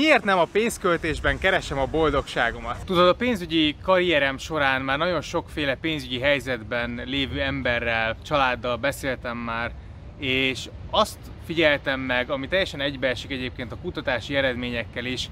Miért nem a pénzköltésben keresem a boldogságomat? Tudod, a pénzügyi karrierem során már nagyon sokféle pénzügyi helyzetben lévő emberrel, családdal beszéltem már, és azt figyeltem meg, ami teljesen egybeesik egyébként a kutatási eredményekkel is,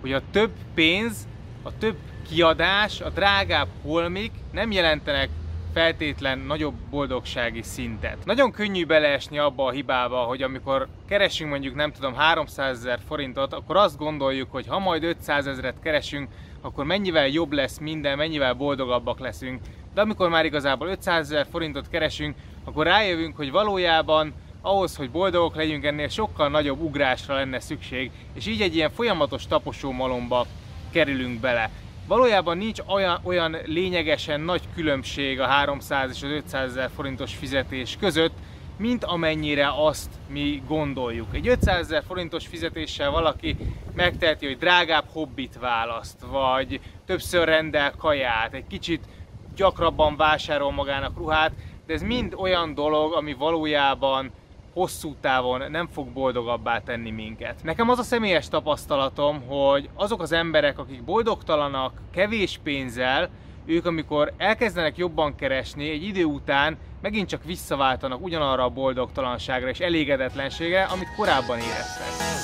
hogy a több pénz, a több kiadás, a drágább holmik nem jelentenek feltétlen nagyobb boldogsági szintet. Nagyon könnyű beleesni abba a hibába, hogy amikor keresünk mondjuk nem tudom 300 ezer forintot, akkor azt gondoljuk, hogy ha majd 500 ezeret keresünk, akkor mennyivel jobb lesz minden, mennyivel boldogabbak leszünk. De amikor már igazából 500 ezer forintot keresünk, akkor rájövünk, hogy valójában ahhoz, hogy boldogok legyünk, ennél sokkal nagyobb ugrásra lenne szükség, és így egy ilyen folyamatos taposó malomba kerülünk bele. Valójában nincs olyan, olyan lényegesen nagy különbség a 300 és az 500 ezer forintos fizetés között, mint amennyire azt mi gondoljuk. Egy 500 ezer forintos fizetéssel valaki megteheti, hogy drágább hobbit választ, vagy többször rendel kaját, egy kicsit gyakrabban vásárol magának ruhát, de ez mind olyan dolog, ami valójában hosszú távon nem fog boldogabbá tenni minket. Nekem az a személyes tapasztalatom, hogy azok az emberek, akik boldogtalanak kevés pénzzel, ők amikor elkezdenek jobban keresni, egy idő után megint csak visszaváltanak ugyanarra a boldogtalanságra és elégedetlenségre, amit korábban éreztek.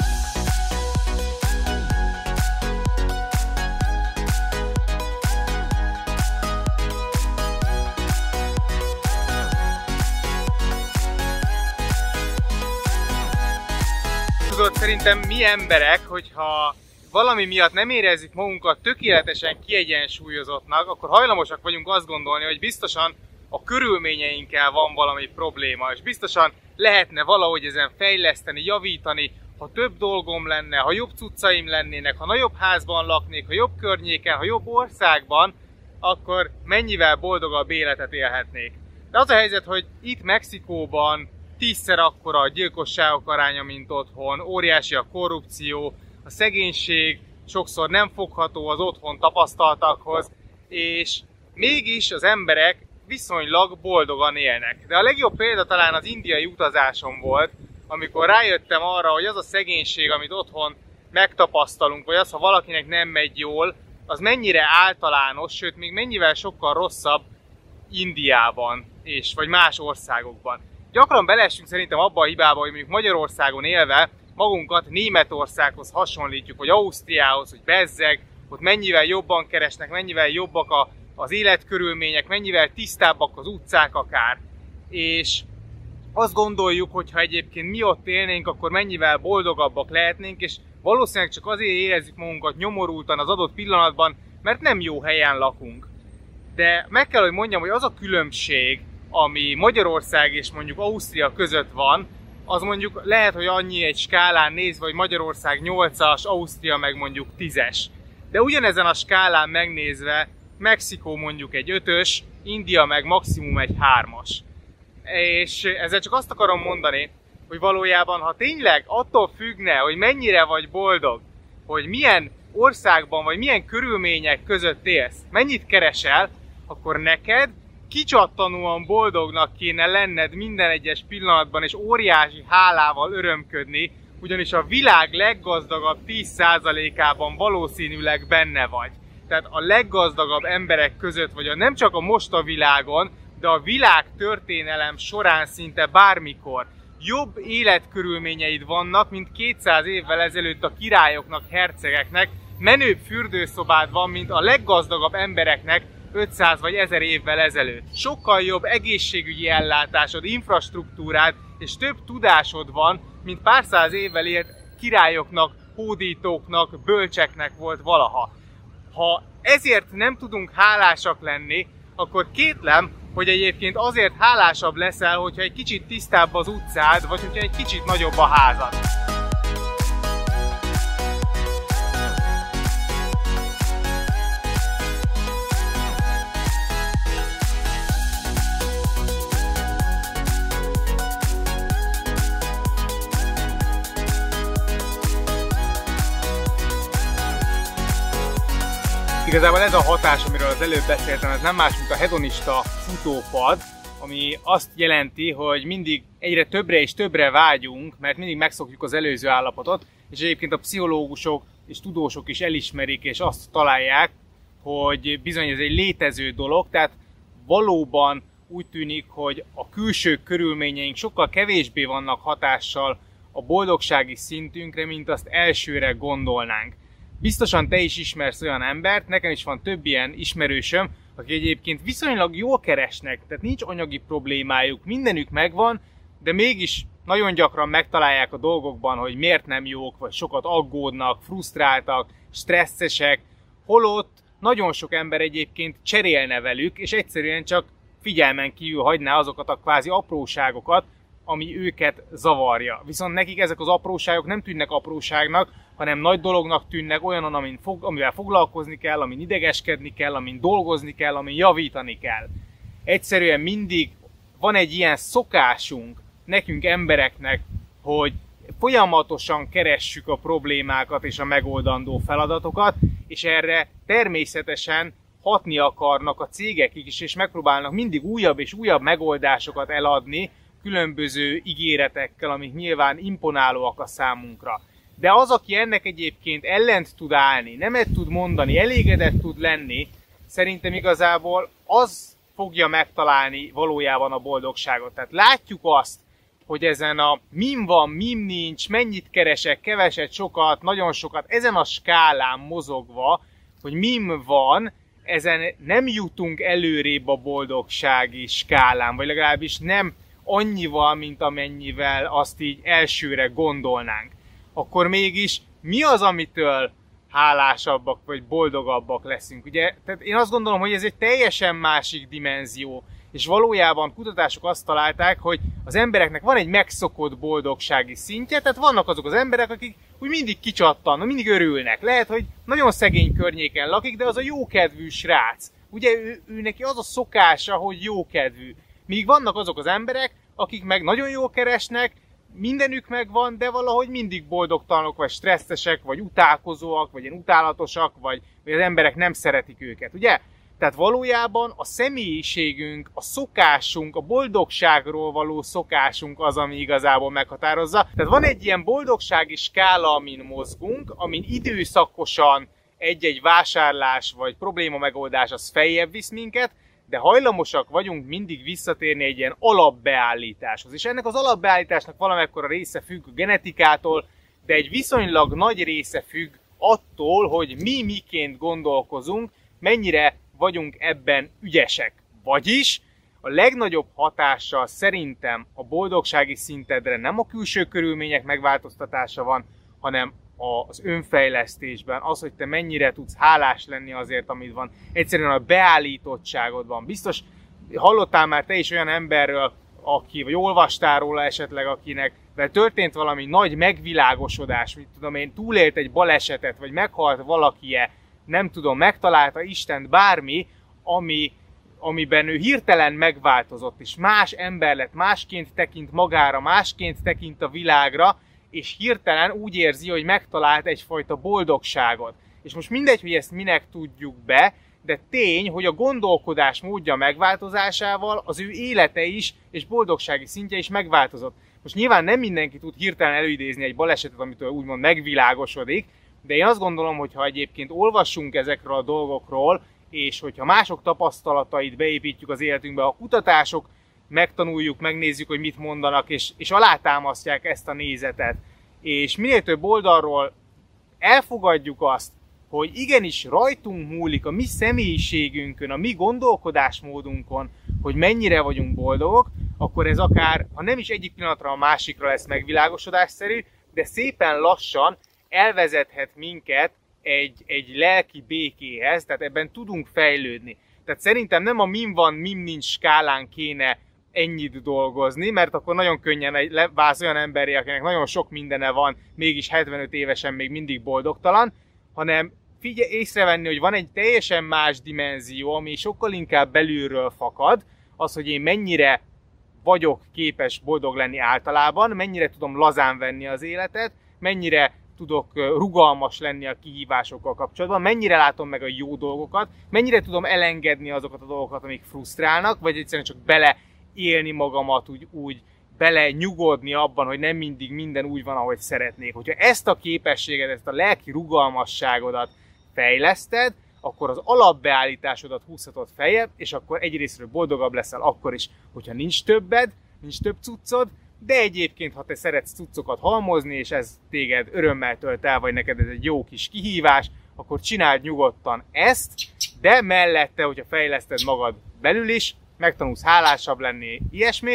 Tudod, szerintem mi emberek, hogyha valami miatt nem érezzük magunkat tökéletesen kiegyensúlyozottnak, akkor hajlamosak vagyunk azt gondolni, hogy biztosan a körülményeinkkel van valami probléma, és biztosan lehetne valahogy ezen fejleszteni, javítani, ha több dolgom lenne, ha jobb cuccaim lennének, ha nagyobb házban laknék, ha jobb környéken, ha jobb országban, akkor mennyivel boldogabb életet élhetnék. De az a helyzet, hogy itt Mexikóban tízszer akkora a gyilkosságok aránya, mint otthon, óriási a korrupció, a szegénység sokszor nem fogható az otthon tapasztaltakhoz, és mégis az emberek viszonylag boldogan élnek. De a legjobb példa talán az indiai utazásom volt, amikor rájöttem arra, hogy az a szegénység, amit otthon megtapasztalunk, vagy az, ha valakinek nem megy jól, az mennyire általános, sőt még mennyivel sokkal rosszabb Indiában, és vagy más országokban gyakran belesünk szerintem abba a hibába, hogy mondjuk Magyarországon élve magunkat Németországhoz hasonlítjuk, vagy Ausztriához, hogy bezzeg, ott mennyivel jobban keresnek, mennyivel jobbak a, az életkörülmények, mennyivel tisztábbak az utcák akár. És azt gondoljuk, hogy ha egyébként mi ott élnénk, akkor mennyivel boldogabbak lehetnénk, és valószínűleg csak azért érezzük magunkat nyomorultan az adott pillanatban, mert nem jó helyen lakunk. De meg kell, hogy mondjam, hogy az a különbség ami Magyarország és mondjuk Ausztria között van, az mondjuk lehet, hogy annyi egy skálán nézve, hogy Magyarország 8-as, Ausztria meg mondjuk 10-es. De ugyanezen a skálán megnézve Mexikó mondjuk egy 5-ös, India meg maximum egy 3-as. És ezzel csak azt akarom mondani, hogy valójában, ha tényleg attól függne, hogy mennyire vagy boldog, hogy milyen országban vagy milyen körülmények között élsz, mennyit keresel, akkor neked kicsattanóan boldognak kéne lenned minden egyes pillanatban, és óriási hálával örömködni, ugyanis a világ leggazdagabb 10%-ában valószínűleg benne vagy. Tehát a leggazdagabb emberek között vagy, a nem csak a most a világon, de a világ történelem során szinte bármikor jobb életkörülményeid vannak, mint 200 évvel ezelőtt a királyoknak, hercegeknek, menőbb fürdőszobád van, mint a leggazdagabb embereknek, 500 vagy 1000 évvel ezelőtt. Sokkal jobb egészségügyi ellátásod, infrastruktúrád és több tudásod van, mint pár száz évvel élt királyoknak, hódítóknak, bölcseknek volt valaha. Ha ezért nem tudunk hálásak lenni, akkor kétlem, hogy egyébként azért hálásabb leszel, hogyha egy kicsit tisztább az utcád, vagy hogyha egy kicsit nagyobb a házad. Igazából ez a hatás, amiről az előbb beszéltem, ez nem más, mint a hedonista futópad, ami azt jelenti, hogy mindig egyre többre és többre vágyunk, mert mindig megszokjuk az előző állapotot, és egyébként a pszichológusok és tudósok is elismerik, és azt találják, hogy bizony ez egy létező dolog, tehát valóban úgy tűnik, hogy a külső körülményeink sokkal kevésbé vannak hatással a boldogsági szintünkre, mint azt elsőre gondolnánk. Biztosan te is ismersz olyan embert, nekem is van több ilyen ismerősöm, akik egyébként viszonylag jól keresnek, tehát nincs anyagi problémájuk, mindenük megvan, de mégis nagyon gyakran megtalálják a dolgokban, hogy miért nem jók, vagy sokat aggódnak, frusztráltak, stresszesek, holott nagyon sok ember egyébként cserélne velük, és egyszerűen csak figyelmen kívül hagyná azokat a kvázi apróságokat, ami őket zavarja. Viszont nekik ezek az apróságok nem tűnnek apróságnak, hanem nagy dolognak tűnnek, olyan, amin fog, amivel foglalkozni kell, amin idegeskedni kell, amin dolgozni kell, amin javítani kell. Egyszerűen mindig van egy ilyen szokásunk nekünk embereknek, hogy folyamatosan keressük a problémákat és a megoldandó feladatokat, és erre természetesen hatni akarnak a cégek is, és megpróbálnak mindig újabb és újabb megoldásokat eladni, különböző ígéretekkel, amik nyilván imponálóak a számunkra. De az, aki ennek egyébként ellent tud állni, nemet tud mondani, elégedett tud lenni, szerintem igazából az fogja megtalálni valójában a boldogságot. Tehát látjuk azt, hogy ezen a mim van, mim nincs, mennyit keresek, keveset, sokat, nagyon sokat, ezen a skálán mozogva, hogy mim van, ezen nem jutunk előrébb a boldogsági skálán, vagy legalábbis nem annyival, mint amennyivel azt így elsőre gondolnánk. Akkor mégis mi az, amitől hálásabbak vagy boldogabbak leszünk? Ugye, tehát én azt gondolom, hogy ez egy teljesen másik dimenzió, és valójában kutatások azt találták, hogy az embereknek van egy megszokott boldogsági szintje, tehát vannak azok az emberek, akik úgy mindig kicsattan, mindig örülnek. Lehet, hogy nagyon szegény környéken lakik, de az a jókedvű srác. Ugye ő, ő neki az a szokása, hogy jókedvű. Míg vannak azok az emberek, akik meg nagyon jól keresnek, mindenük megvan, de valahogy mindig boldogtalanok, vagy stresszesek, vagy utálkozóak, vagy ilyen utálatosak, vagy, vagy az emberek nem szeretik őket, ugye? Tehát valójában a személyiségünk, a szokásunk, a boldogságról való szokásunk az, ami igazából meghatározza. Tehát van egy ilyen boldogsági skála, amin mozgunk, amin időszakosan egy-egy vásárlás vagy probléma megoldás az feljebb visz minket, de hajlamosak vagyunk mindig visszatérni egy ilyen alapbeállításhoz. És ennek az alapbeállításnak valamekkora része függ a genetikától, de egy viszonylag nagy része függ attól, hogy mi miként gondolkozunk, mennyire vagyunk ebben ügyesek. Vagyis a legnagyobb hatással szerintem a boldogsági szintedre nem a külső körülmények megváltoztatása van, hanem az önfejlesztésben, az, hogy te mennyire tudsz hálás lenni azért, amit van. Egyszerűen a beállítottságod van. Biztos hallottál már te is olyan emberről, aki, vagy olvastál róla esetleg, akinek de történt valami nagy megvilágosodás, mit tudom én, túlélt egy balesetet, vagy meghalt valaki-e, nem tudom, megtalálta Istent bármi, ami, amiben ő hirtelen megváltozott, és más ember lett, másként tekint magára, másként tekint a világra, és hirtelen úgy érzi, hogy megtalált egyfajta boldogságot. És most mindegy, hogy ezt minek tudjuk be, de tény, hogy a gondolkodás módja megváltozásával az ő élete is és boldogsági szintje is megváltozott. Most nyilván nem mindenki tud hirtelen előidézni egy balesetet, amitől úgymond megvilágosodik, de én azt gondolom, hogy ha egyébként olvassunk ezekről a dolgokról, és hogyha mások tapasztalatait beépítjük az életünkbe, a kutatások megtanuljuk, megnézzük, hogy mit mondanak, és, és alátámasztják ezt a nézetet. És minél több oldalról elfogadjuk azt, hogy igenis rajtunk múlik a mi személyiségünkön, a mi gondolkodásmódunkon, hogy mennyire vagyunk boldogok, akkor ez akár, ha nem is egyik pillanatra a másikra lesz megvilágosodásszerű, de szépen lassan elvezethet minket egy, egy lelki békéhez, tehát ebben tudunk fejlődni. Tehát szerintem nem a mim van, mim nincs skálán kéne ennyit dolgozni, mert akkor nagyon könnyen válsz olyan emberi, akinek nagyon sok mindene van, mégis 75 évesen még mindig boldogtalan, hanem figyelj észrevenni, hogy van egy teljesen más dimenzió, ami sokkal inkább belülről fakad, az, hogy én mennyire vagyok képes boldog lenni általában, mennyire tudom lazán venni az életet, mennyire tudok rugalmas lenni a kihívásokkal kapcsolatban, mennyire látom meg a jó dolgokat, mennyire tudom elengedni azokat a dolgokat, amik frusztrálnak, vagy egyszerűen csak bele élni magamat úgy, úgy bele nyugodni abban, hogy nem mindig minden úgy van, ahogy szeretnék. Hogyha ezt a képességet, ezt a lelki rugalmasságodat fejleszted, akkor az alapbeállításodat húzhatod feljebb, és akkor egyrésztről boldogabb leszel akkor is, hogyha nincs többed, nincs több cuccod, de egyébként, ha te szeretsz cuccokat halmozni, és ez téged örömmel tölt el, vagy neked ez egy jó kis kihívás, akkor csináld nyugodtan ezt, de mellette, hogyha fejleszted magad belül is, megtanulsz hálásabb lenni, ilyesmi,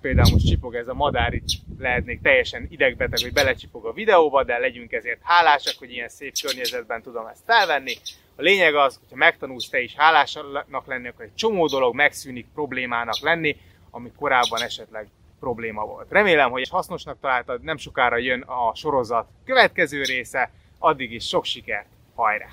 például most csipog ez a madár, itt lehetnék teljesen idegbeteg, hogy belecsipog a videóba, de legyünk ezért hálásak, hogy ilyen szép környezetben tudom ezt felvenni. A lényeg az, hogyha megtanulsz te is hálásnak lenni, akkor egy csomó dolog megszűnik problémának lenni, ami korábban esetleg probléma volt. Remélem, hogy hasznosnak találtad, nem sokára jön a sorozat következő része, addig is sok sikert, hajrá!